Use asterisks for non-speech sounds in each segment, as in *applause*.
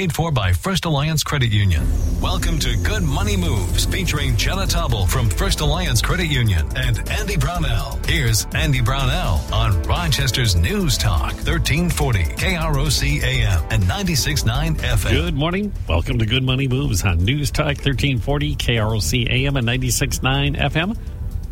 Paid for by First Alliance Credit Union. Welcome to Good Money Moves, featuring Jenna Tobble from First Alliance Credit Union and Andy Brownell. Here's Andy Brownell on Rochester's News Talk, 1340 KROC AM and 96.9 FM. Good morning. Welcome to Good Money Moves on News Talk 1340 KROC AM and 96.9 FM.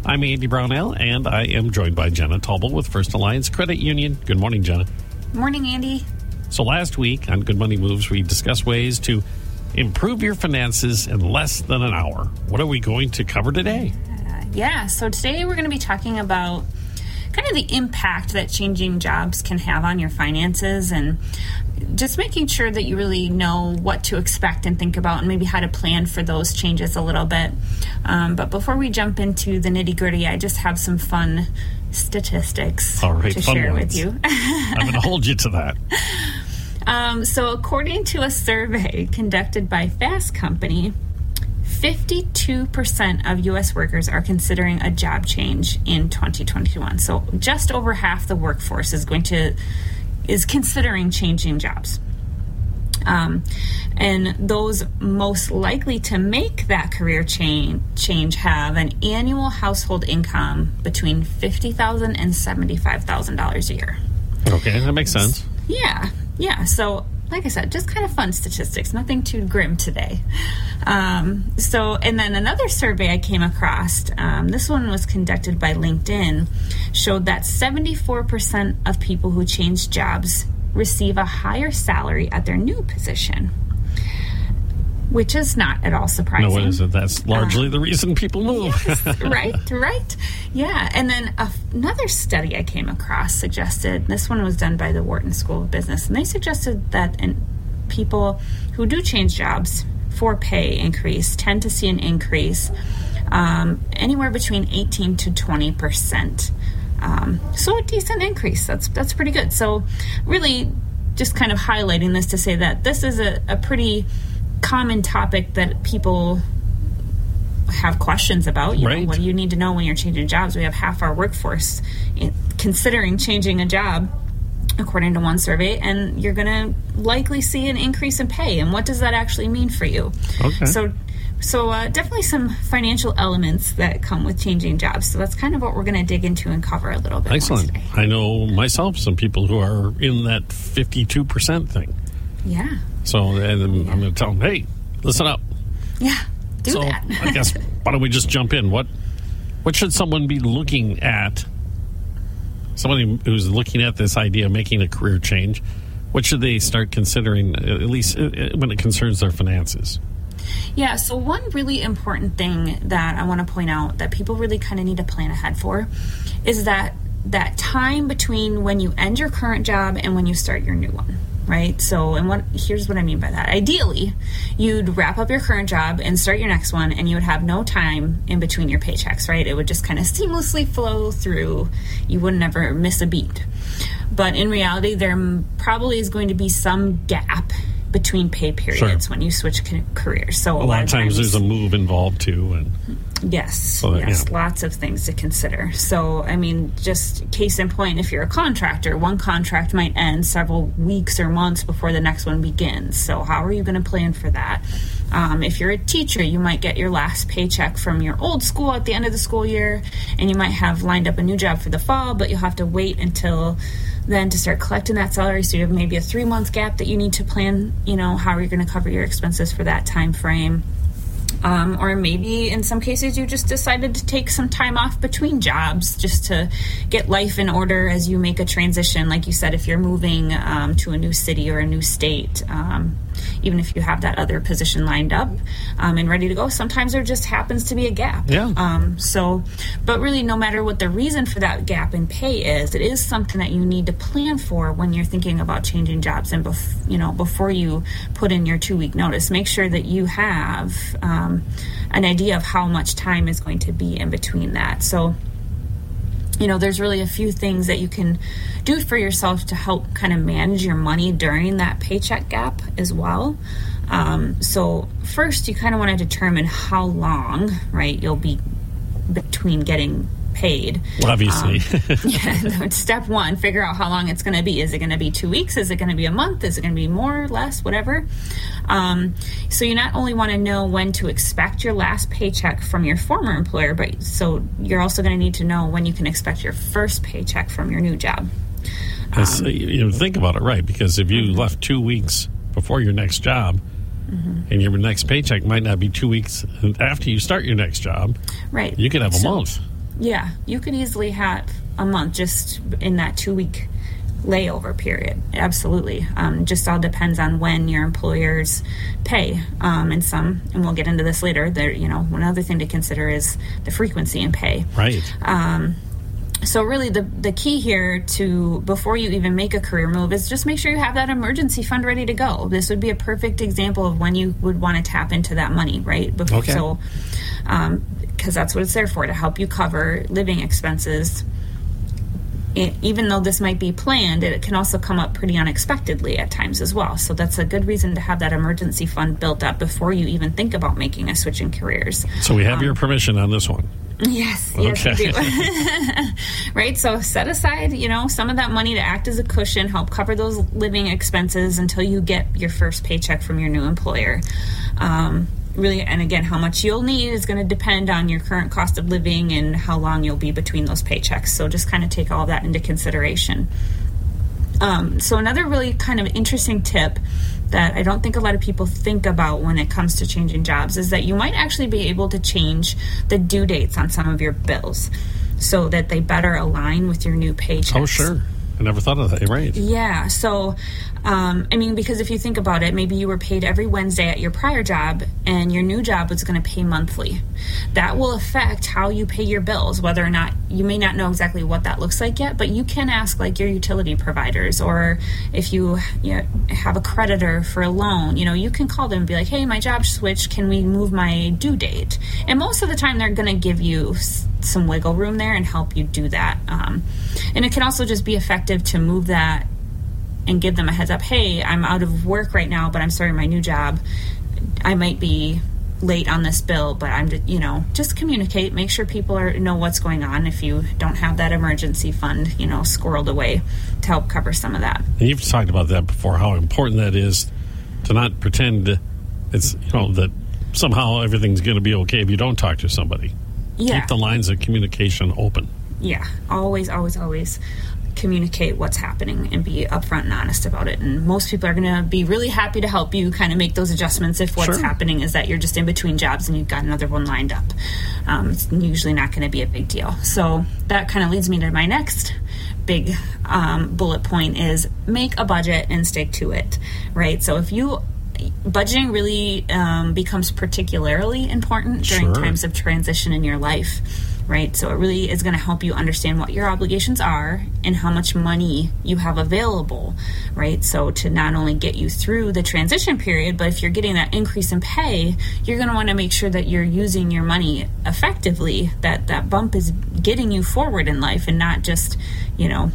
I'm Andy Brownell, and I am joined by Jenna Tobble with First Alliance Credit Union. Good morning, Jenna. Morning, Andy. So last week on Good Money Moves, we discussed ways to improve your finances in less than an hour. What are we going to cover today? Uh, yeah, so today we're going to be talking about kind of the impact that changing jobs can have on your finances and just making sure that you really know what to expect and think about and maybe how to plan for those changes a little bit. Um, but before we jump into the nitty gritty, I just have some fun statistics All right, to share ones. with you. I'm going *laughs* to hold you to that. Um, so, according to a survey conducted by Fast Company, 52% of U.S. workers are considering a job change in 2021. So, just over half the workforce is going to is considering changing jobs. Um, and those most likely to make that career change change have an annual household income between fifty thousand and seventy five thousand dollars a year. Okay, that makes sense. Yeah, yeah. So, like I said, just kind of fun statistics, nothing too grim today. Um, so, and then another survey I came across, um, this one was conducted by LinkedIn, showed that 74% of people who change jobs receive a higher salary at their new position, which is not at all surprising No, it? That's largely the reason people move. *laughs* right, right. Yeah. And then a, another study I came across suggested this one was done by the Wharton School of Business, and they suggested that in people who do change jobs for pay increase tend to see an increase um, anywhere between 18 to 20 percent. Um, so a decent increase. That's that's pretty good. So really, just kind of highlighting this to say that this is a, a pretty common topic that people have questions about. You Right. know, what do you need to know when you're changing jobs? We have half our workforce considering changing a job, according to one survey, and you're going to likely see an increase in pay. And what does that actually mean for you? Okay. So, so uh, definitely some financial elements that come with changing jobs. So that's kind of what we're going to dig into and cover a little bit Excellent. I know myself some people who are in that 52% thing. Yeah, So I'm going to tell them, hey, listen up. yeah, do so that. I guess *laughs* why don't we just jump in? What what should someone be looking at? Somebody who's looking at this idea of making a career change, what should they start considering? At least uh, uh, when it concerns their finances. Yeah, so one really important thing that I want to point out that people really kind of need to plan ahead for is that that time between when you end your current job and when you start your new one, right? So, and what here's what I mean by that. Ideally, you'd wrap up your current job and start your next one and you would have no time in between your paychecks, right? It would just kind of seamlessly flow through. You would never miss a beat. But in reality, there probably is going to be some gap between pay periods when you switch careers. So A lot of times there's a move involved too, and hmm. Yes, that- yes, yeah. lots of things to consider. So, I mean, just case in point, if you're a contractor, one contract might end several weeks or months before the next one begins. So, how are you going to plan for that? Um, if you're a teacher, you might get your last paycheck from your old school at the end of the school year, and you might have lined up a new job for the fall, but you'll have to wait until then to start collecting that salary. So, you have maybe a three month gap that you need to plan, you know, how are you going to cover your expenses for that time frame. Um, or maybe in some cases you just decided to take some time off between jobs just to get life in order as you make a transition. Like you said, if you're moving um, to a new city or a new state, um, even if you have that other position lined up um, and ready to go, sometimes there just happens to be a gap. Yeah. Um, so, but really, no matter what the reason for that gap in pay is, it is something that you need to plan for when you're thinking about changing jobs and bef- you know before you put in your two week notice. Make sure that you have um, an idea of how much time is going to be in between that. So you know, there's really a few things that you can do for yourself to help kind of manage your money during that paycheck gap as well. Um, so, first, you kind of want to determine how long, right, you'll be between getting paid. Obviously. *laughs* yeah, step one, figure out how long it's going to be. Is it going to be two weeks? Is it going to be a month? Is it going to be more, or less, whatever? Um, so you not only want to know when to expect your last paycheck from your former employer, but so you're also going to need to know when you can expect your first paycheck from your new job. Um, you know, think about it, right? Because if you mm-hmm. left two weeks before your next job, mm-hmm. and your next paycheck might not be two weeks after you start your next job, right? You could have a so, month. Yeah, you could easily have a month just in that two week layover period. Absolutely. Um, just all depends on when your employers pay. Um, and some, and we'll get into this later. There, you know, one other thing to consider is the frequency in pay. Right. Um, so really the the key here to before you even make a career move is just make sure you have that emergency fund ready to go this would be a perfect example of when you would want to tap into that money right before, okay. so um, because that's what it's there for to help you cover living expenses it, even though this might be planned, it can also come up pretty unexpectedly at times as well. So that's a good reason to have that emergency fund built up before you even think about making a switch in careers. So we have um, your permission on this one. Yes, yes, okay. we do. *laughs* *laughs* right. So set aside, you know, some of that money to act as a cushion, help cover those living expenses until you get your first paycheck from your new employer. Um, really, and again, how much you'll need is going to depend on your current cost of living and how long you'll be between those paychecks. So just kind of take all of that into consideration. Um, so another really kind of interesting tip that I don't think a lot of people think about when it comes to changing jobs is that you might actually be able to change the due dates on some of your bills so that they better align with your new paycheck. Oh, sure. I never thought of that. Right. Yeah. So, um, I mean, because if you think about it, maybe you were paid every Wednesday at your prior job, and your new job was going to pay monthly. That will affect how you pay your bills, whether or not you may not know exactly what that looks like yet, but you can ask like your utility providers, or if you, you know, have a creditor for a loan, you know, you can call them and be like, hey, my job switched. Can we move my due date? And most of the time, they're going to give you some wiggle room there and help you do that. Um, and it can also just be effective to move that and give them a heads up hey, I'm out of work right now, but I'm starting my new job. I might be late on this bill, but I'm just, you know, just communicate, make sure people are know what's going on if you don't have that emergency fund, you know, squirreled away to help cover some of that. And you've talked about that before, how important that is to not pretend it's, you know, that somehow everything's going to be okay if you don't talk to somebody yeah. keep the lines of communication open. Yeah, always, always, always communicate what's happening and be upfront and honest about it. And most people are going to be really happy to help you kind of make those adjustments if what's sure. happening is that you're just in between jobs and you've got another one lined up. Um, it's usually not going to be a big deal. So that kind of leads me to my next big um, bullet point is make a budget and stick to it, right? So if you budgeting really um, becomes particularly important during sure. times of transition in your life right? So it really is going to help you understand what your obligations are and how much money you have available right? So to not only get you through the transition period but if you're getting that increase in pay you're going to want to make sure that you're using your money effectively that that bump is getting you forward in life and not just you know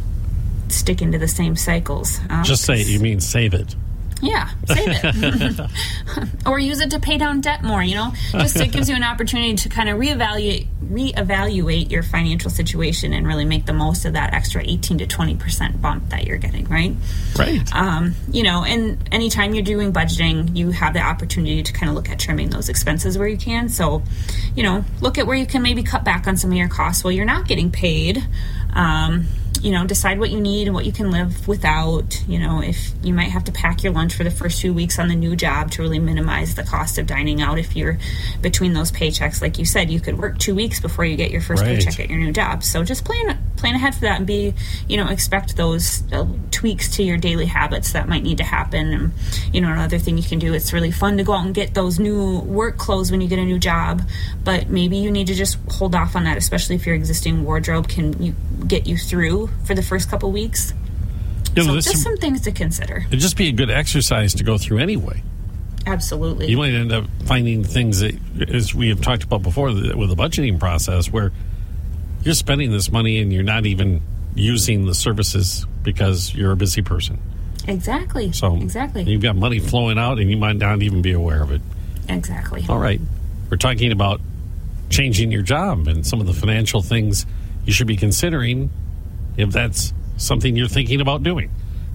sticking to the same cycles. Um, just say you mean save it yeah, save it. *laughs* or use it to pay down debt more, you know? Just it gives you an opportunity to kind of reevaluate reevaluate your financial situation and really make the most of that extra 18 to 20% bump that you're getting, right? Right. Um, you know, and anytime you're doing budgeting, you have the opportunity to kind of look at trimming those expenses where you can. So, you know, look at where you can maybe cut back on some of your costs while you're not getting paid. Um, you know, decide what you need and what you can live without. You know, if you might have to pack your lunch for the first few weeks on the new job to really minimize the cost of dining out. If you're between those paychecks, like you said, you could work two weeks before you get your first right. paycheck at your new job. So just plan plan ahead for that and be, you know, expect those uh, tweaks to your daily habits that might need to happen. And you know, another thing you can do. It's really fun to go out and get those new work clothes when you get a new job, but maybe you need to just hold off on that, especially if your existing wardrobe can you get you through for the first couple weeks. You know, so just some things to consider. It'd just be a good exercise to go through anyway. Absolutely. You might end up finding things that, as we have talked about before, with the budgeting process, where you're spending this money and you're not even using the services because you're a busy person. Exactly. So exactly, you've got money flowing out, and you might not even be aware of it. Exactly. All right, we're talking about changing your job and some of the financial things you should be considering if that's something you're thinking about doing.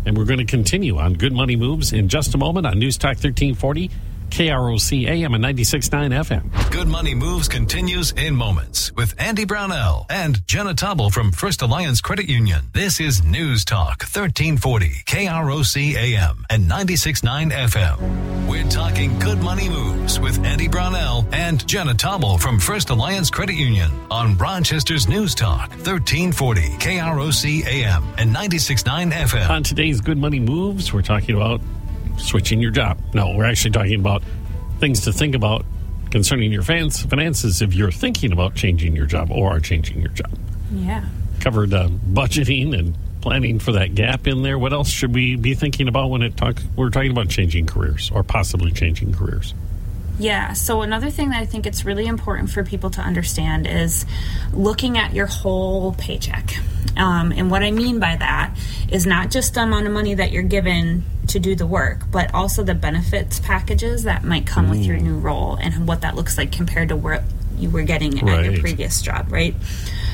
And we're going to continue on Good Money Moves in just a moment on News Talk 1340 KROC AM and 96.9 FM. Good Money Moves continues in moments with Andy Brownell and Jenna Tobble from First Alliance Credit Union. This is News Talk 1340 KROC AM and 96.9 FM. We're talking Good Money Moves with Andy Brownell and Jenna Tobble from First Alliance Credit Union on Rochester's News Talk 1340 KROC AM and 96.9 FM. On today's Good Money Moves, we're talking about switching your job. No, we're actually talking about things to think about concerning your fans, finances if you're thinking about changing your job or are changing your job. Yeah. Covered uh, budgeting and planning for that gap in there. What else should we be thinking about when it talk? We're talking about changing careers or possibly changing careers. Yeah. So another thing that I think it's really important for people to understand is looking at your whole paycheck. Um, and what I mean by that is not just the amount of money that you're given to do the work, but also the benefits packages that might come mm. with your new role and what that looks like compared to what you were getting right. at your previous job, right?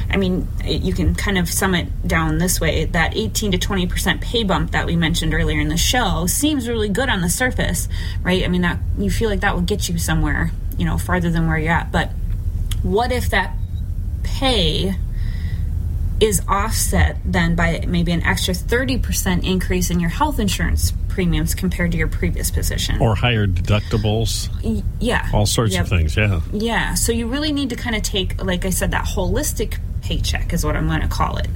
I mean, you can kind of sum it down this way that 18 to 20% pay bump that we mentioned earlier in the show seems really good on the surface, right? I mean, that you feel like that will get you somewhere, you know, farther than where you're at. But what if that pay is offset then by maybe an extra 30% increase in your health insurance premiums compared to your previous position or higher deductibles yeah all sorts yep. of things yeah yeah so you really need to kind of take like i said that holistic paycheck is what i'm going to call it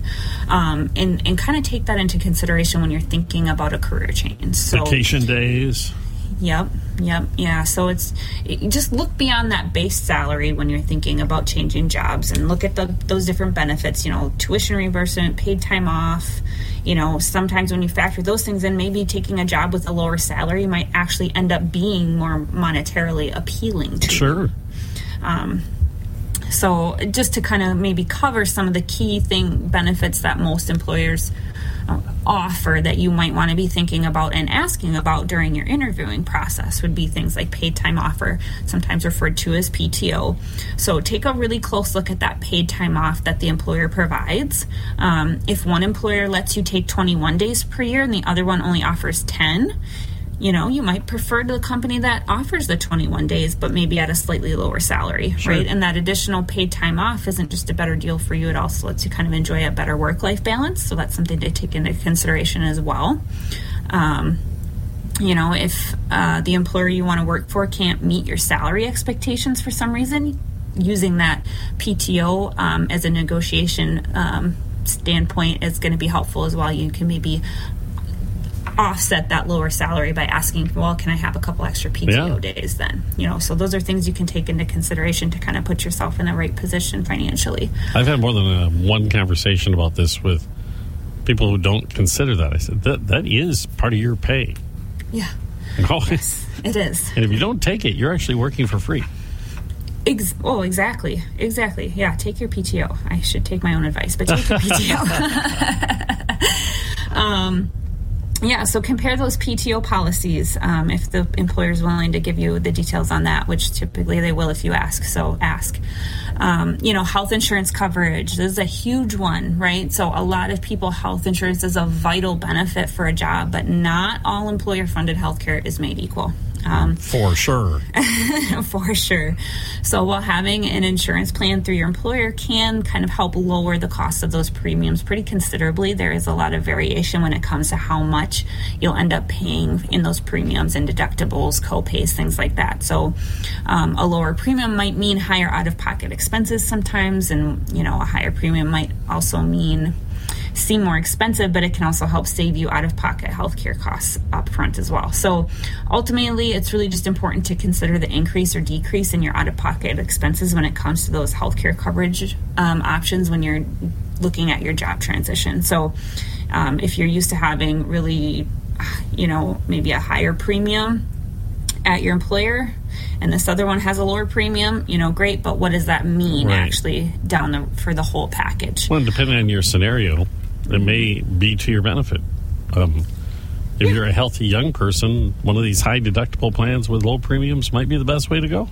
um, and, and kind of take that into consideration when you're thinking about a career change so, vacation days Yep, yep, yeah. So it's it, just look beyond that base salary when you're thinking about changing jobs, and look at the, those different benefits. You know, tuition reimbursement, paid time off. You know, sometimes when you factor those things in, maybe taking a job with a lower salary might actually end up being more monetarily appealing to sure. you. Um, so just to kind of maybe cover some of the key thing benefits that most employers offer that you might want to be thinking about and asking about during your interviewing process would be things like paid time offer, sometimes referred to as PTO. So take a really close look at that paid time off that the employer provides. Um, if one employer lets you take 21 days per year and the other one only offers 10, you know, you might prefer the company that offers the 21 days, but maybe at a slightly lower salary, sure. right? And that additional paid time off isn't just a better deal for you, it also lets you kind of enjoy a better work life balance. So that's something to take into consideration as well. Um, you know, if uh, the employer you want to work for can't meet your salary expectations for some reason, using that PTO um, as a negotiation um, standpoint is going to be helpful as well. You can maybe offset that lower salary by asking, well, can I have a couple extra PTO yeah. days then? You know, so those are things you can take into consideration to kind of put yourself in the right position financially. I've had more than uh, one conversation about this with people who don't consider that. I said that that is part of your pay. Yeah. No, yes, it is. And if you don't take it, you're actually working for free. Ex- oh, exactly, exactly. Yeah, take your PTO. I should take my own advice, but take your PTO. *laughs* um, yeah, so compare those PTO policies um, if the employer is willing to give you the details on that, which typically they will if you ask. So ask. Um, you know, health insurance coverage. This is a huge one, right? So a lot of people, health insurance is a vital benefit for a job, but not all employer funded healthcare is made equal. Um, for sure. *laughs* for sure. So, while having an insurance plan through your employer can kind of help lower the cost of those premiums pretty considerably, there is a lot of variation when it comes to how much you'll end up paying in those premiums and deductibles, co-pays, things like that. So, um, a lower premium might mean higher out of pocket expenses sometimes, and you know, a higher premium might also mean seem more expensive, but it can also help save you out of pocket healthcare costs up front as well. So ultimately, it's really just important to consider the increase or decrease in your out of pocket expenses when it comes to those healthcare coverage um, options when you're looking at your job transition. So um, if you're used to having really, you know, maybe a higher premium at your employer and this other one has a lower premium, you know, great, but what does that mean right. actually down the for the whole package? Well, depending on your scenario, it may be to your benefit. Um, if you're a healthy young person, one of these high deductible plans with low premiums might be the best way to go.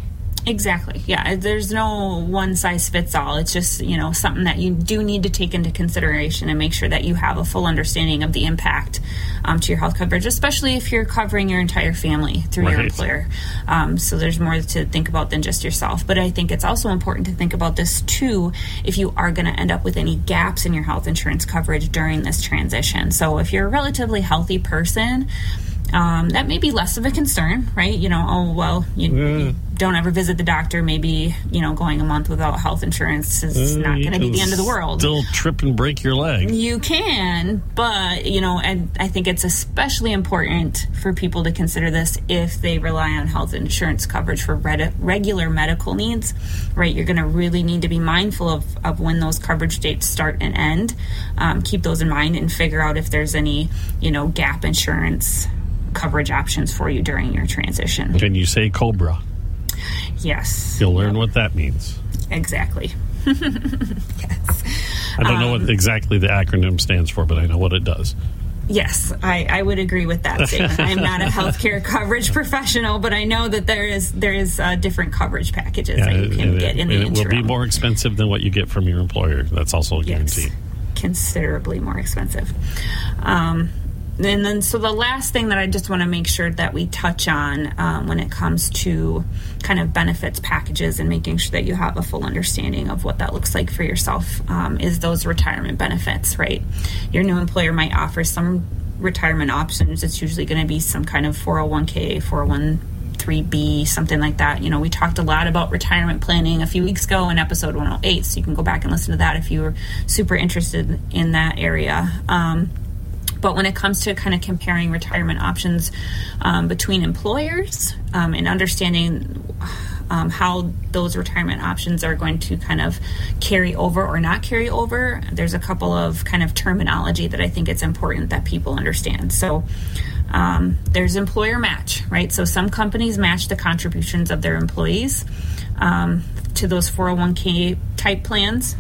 Exactly. Yeah. There's no one size fits all. It's just, you know, something that you do need to take into consideration and make sure that you have a full understanding of the impact um, to your health coverage, especially if you're covering your entire family through your employer. Um, so there's more to think about than just yourself. But I think it's also important to think about this too if you are going to end up with any gaps in your health insurance coverage during this transition. So if you're a relatively healthy person, um, that may be less of a concern, right? You know, oh, well, you, you don't ever visit the doctor. Maybe, you know, going a month without health insurance is not going to be the end of the world. Still trip and break your leg. You can, but you know, and I think it's especially important for people to consider this if they rely on health insurance coverage for red- regular medical needs, right? You're going to really need to be mindful of, of when those coverage dates start and end. Um, keep those in mind and figure out if there's any, you know, gap insurance coverage options for you during your transition. Can you say Cobra? Yes, You'll learn what that means. exactly. *laughs* yes. I don't know Um, what exactly the acronym stands for, but I know what it does. Yes, I, I would agree with that statement. *laughs* I'm not a healthcare coverage professional, but I know that there is there is uh, different coverage packages that you can and get it, in the and it will be more expensive than what you get from your employer. That's also a guarantee. yes, considerably more expensive. Um, and then, so the last thing that I just want to make sure that we touch on um, when it comes to kind of benefits packages and making sure that you have a full understanding of what that looks like for yourself um, is those retirement benefits, right? Your new employer might offer some retirement options. It's usually going to be some kind of 401k, 401 3B, something like that. You know, we talked a lot about retirement planning a few weeks ago in episode 108, so you can go back and listen to that if you were super interested in that area. Um, but when it comes to kind of comparing retirement options um, between employers um, and understanding um, how those retirement options are going to kind of carry over or not carry over, there's a couple of kind of terminology that I think it's important that people understand. So um, there's employer match, right? So some companies match the contributions of their employees um, to those 401k type plans.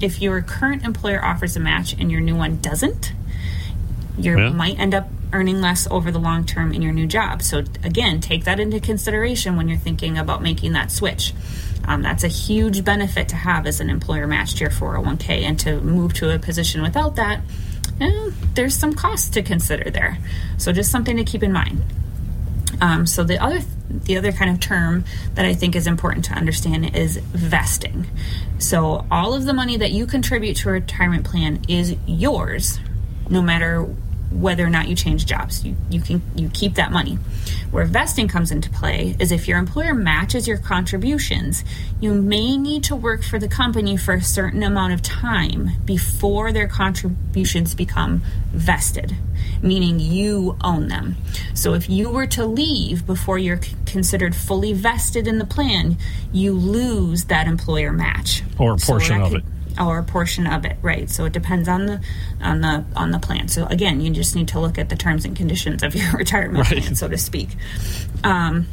If your current employer offers a match and your new one doesn't, you Yeah. might end up earning less over the long term in your new job. So again, take that into consideration when you're thinking about making that switch. Um, that's a huge benefit to have as an employer matched your 401k, and to move to a position without that, eh, there's some costs to consider there. So just something to keep in mind. Um, so the other the other kind of term that I think is important to understand is vesting. So all of the money that you contribute to a retirement plan is yours, no matter whether or not you change jobs. You you can you keep that money. Where vesting comes into play is if your employer matches your contributions, you may need to work for the company for a certain amount of time before their contributions become vested, meaning you own them. So if you were to leave before you're considered fully vested in the plan, you lose that employer match Or a portion that of could- it. Or a portion of it right? So it depends on the on the on the plan. So again you just need to look at the terms and conditions of *laughs* your retirement Right. plan so to speak. Um,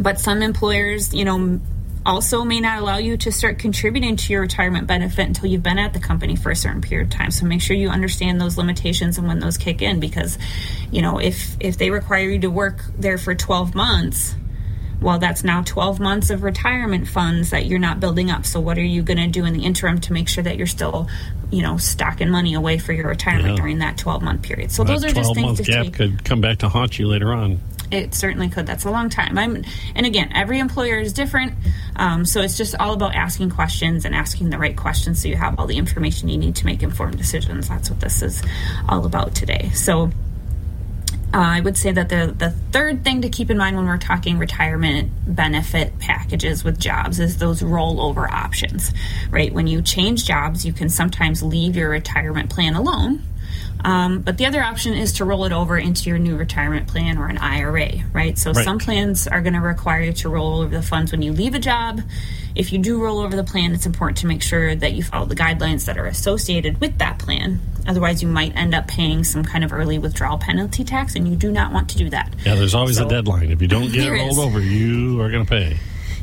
but some employers you know also may not allow you to start contributing to your retirement benefit until you've been at the company for a certain period of time. So make sure you understand those limitations and when those kick in because you know if if they require you to work there for 12 months well, that's now 12 months of retirement funds that you're not building up. So, what are you going to do in the interim to make sure that you're still, you know, stocking money away for your retirement Yeah. during that 12 month period? So, That those are just things month to gap take. could come back to haunt you later on. It certainly could. That's a long time. I'm, and again, every employer is different. Um, so, it's just all about asking questions and asking the right questions so you have all the information you need to make informed decisions. That's what this is all about today. So, uh, I would say that the the third thing to keep in mind when we're talking retirement benefit packages with jobs is those rollover options, right? When you change jobs, you can sometimes leave your retirement plan alone. Um, but the other option is to roll it over into your new retirement plan or an IRA, right? So Right. some plans are going to require you to roll over the funds when you leave a job. If you do roll over the plan, it's important to make sure that you follow the guidelines that are associated with that plan. Otherwise, you might end up paying some kind of early withdrawal penalty tax, and you do not want to do that. Yeah, there's always So- a deadline. If you don't *laughs* get it rolled is. over, you are going to pay.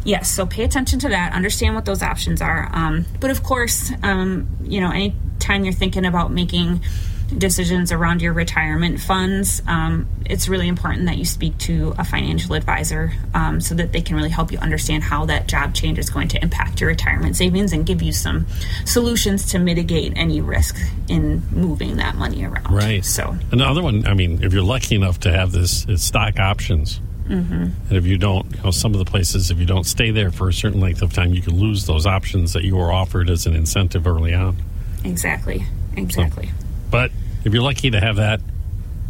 Yes, so pay attention to that. Understand what those options are. Um, but of course, um, you know, anytime you're thinking about making decisions around your retirement funds, um, it's really important that you speak to a financial advisor um, so that they can really help you understand how that job change is going to impact your retirement savings and give you some solutions to mitigate any risk in moving that money around. Right. So, Another one, I mean, if you're lucky enough to have this, it's stock options. Mm-hmm. And if you don't, you know, some of the places, if you don't stay there for a certain length of time, you can lose those options that you were offered as an incentive early on. exactly. Exactly. But if you're lucky to have that,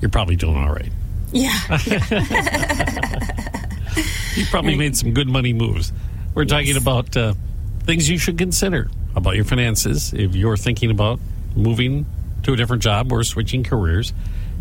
you're probably doing all right. Yeah. *laughs* You probably made some good money moves. We're talking about uh, things you should consider about your finances if you're thinking about moving to a different job or switching careers.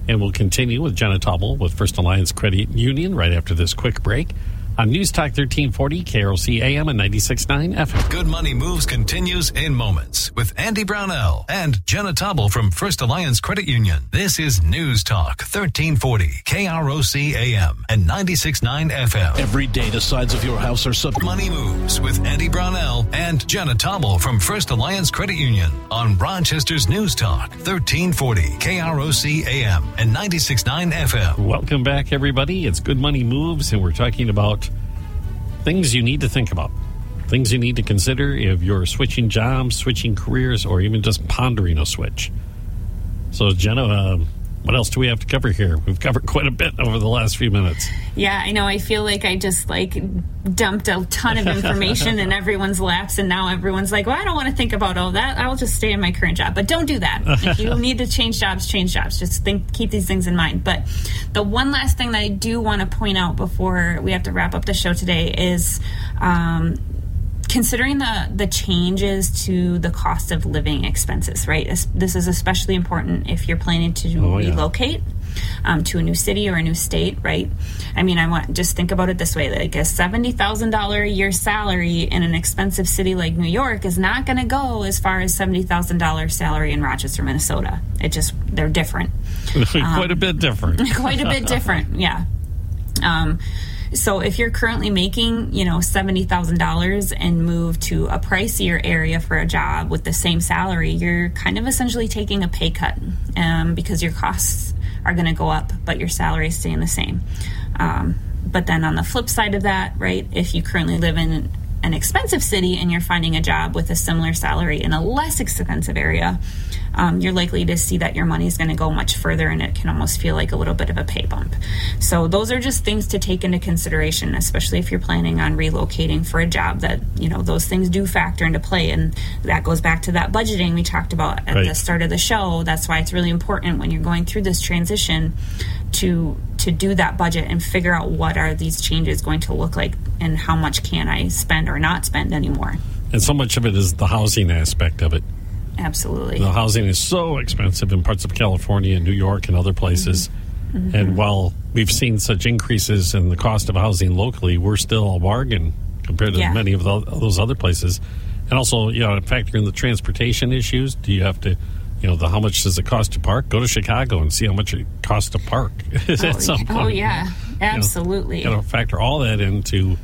And we'll continue with Jenna Tobble with First Alliance Credit Union right after this quick break on News Talk 1340, KROC AM and 96.9 FM. Good Money Moves continues in moments with Andy Brownell and Jenna Tobble from First Alliance Credit Union. This is News Talk 1340 KROC AM and 96.9 FM. Every day, the sides of your house are subject. Money Moves with Andy Brownell and Jenna Tobble from First Alliance Credit Union on Rochester's News Talk 1340 KROC AM and 96.9 FM. Welcome back, everybody. It's Good Money Moves, and we're talking about things you need to think about, things you need to consider if you're switching jobs, switching careers, or even just pondering a switch. So, Jenna, uh, what else do we have to cover here? We've covered quite a bit over the last few minutes. Yeah, I know. I feel like I just like dumped a ton of information in *laughs* everyone's laps, and now everyone's like, "Well, I don't want to think about all that. I'll just stay in my current job." But don't do that. if you *laughs* need to change jobs, change jobs. Just think, keep these things in mind. But the one last thing that I do want to point out before we have to wrap up the show today is. Um, considering the the changes to the cost of living expenses right this is especially important if you're planning to Oh, yeah. relocate um, to a new city or a new state right i mean i want just think about it this way like a $70000 a year salary in an expensive city like new york is not going to go as far as $70000 salary in rochester minnesota it just they're different *laughs* quite a bit different. *laughs* quite a bit different. Yeah. Um, so if you're currently making, you know, seventy thousand dollars and move to a pricier area for a job with the same salary, you're kind of essentially taking a pay cut um, because your costs are going to go up, but your salary is staying the same. Um, but then on the flip side of that, right, if you currently live in an expensive city and you're finding a job with a similar salary in a less expensive area, um, you're likely to see that your money is going to go much further and it can almost feel like a little bit of a pay bump. So, those are just things to take into consideration, especially if you're planning on relocating for a job that, you know, those things do factor into play. And that goes back to that budgeting we talked about at Right. the start of the show. That's why it's really important when you're going through this transition to to do that budget and figure out what are these changes going to look like and how much can I spend or not spend anymore. And so much of it is the housing aspect of it. Absolutely. The housing is so expensive in parts of California and New York and other places. Mm-hmm. And while we've seen such increases in the cost of housing locally, we're still a bargain compared to Yeah. many of tho- those other places. And also, you know, factor in the transportation issues. Do you have to, you know, the how much does it cost to park? Go to Chicago and see how much it costs to park *laughs* at some point. Oh yeah, absolutely. You know, factor all that into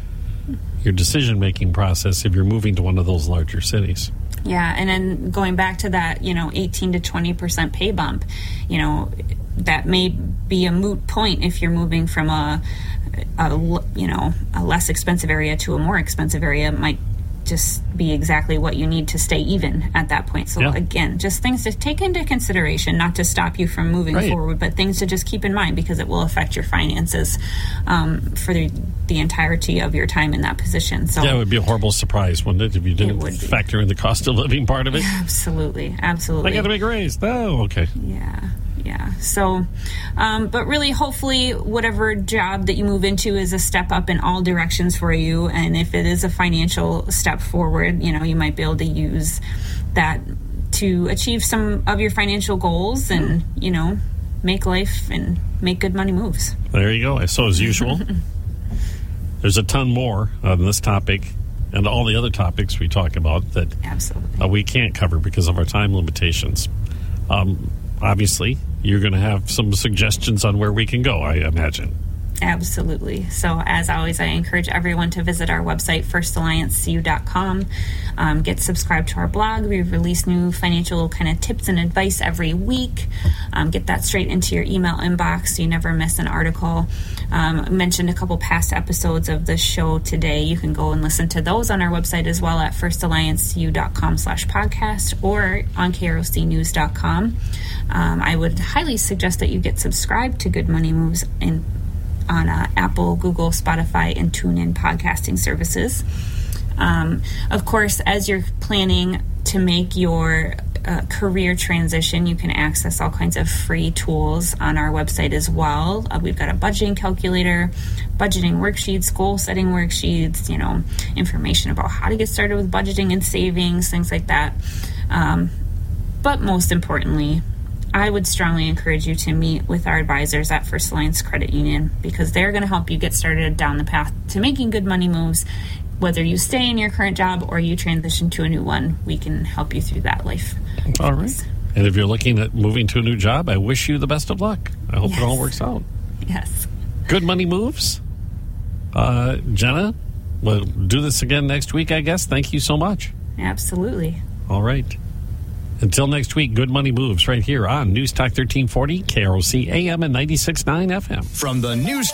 your decision making process if you're moving to one of those larger cities. Yeah, and then going back to that, you know, 18 to 20 percent pay bump, you know, that may be a moot point if you're moving from a, a you know, a less expensive area to a more expensive area. It might just be exactly what you need to stay even at that point. So Yeah. again, just things to take into consideration, not to stop you from moving Right. forward, but things to just keep in mind because it will affect your finances um, for the, the entirety of your time in that position. So That would be a horrible surprise, wouldn't it, if you didn't factor in the cost of living part of it? *laughs* absolutely, absolutely. I got a big raise. Oh, okay. Yeah, yeah. So, um, but really, hopefully, whatever job that you move into is a step up in all directions for you. And if it is a financial step forward, you know, you might be able to use that to achieve some of your financial goals and, you know, make life and make good money moves. There you go. So, as usual, *laughs* there's a ton more on this topic and all the other topics we talk about that Absolutely. uh, we can't cover because of our time limitations. Um, obviously, you're going to have some suggestions on where we can go, I imagine. Absolutely. So, as always, I encourage everyone to visit our website, firstalliancecu.com. Um, get subscribed to our blog. We release new financial kind of tips and advice every week. Um, get that straight into your email inbox so you never miss an article. Um, mentioned a couple past episodes of the show today. You can go and listen to those on our website as well at firstalliancecu.com slash podcast or on krocnews.com. Um, I would highly suggest that you get subscribed to Good Money Moves in on uh, Apple, Google, Spotify, and TuneIn podcasting services. Um, of course, as you're planning to make your uh, career transition, you can access all kinds of free tools on our website as well. Uh, we've got a budgeting calculator, budgeting worksheets, goal setting worksheets, you know, information about how to get started with budgeting and savings, things like that. Um, but most importantly, I would strongly encourage you to meet with our advisors at First Alliance Credit Union because they're going to help you get started down the path to making good money moves. Whether you stay in your current job or you transition to a new one, we can help you through that life. All right. And if you're looking at moving to a new job, I wish you the best of luck. I hope Yes. it all works out. Yes. Good money moves. Uh, Jenna, we'll do this again next week, I guess. Thank you so much. Absolutely. All right. Until next week, good money moves right here on News Talk 1340, KROC AM and 96.9 FM. From the News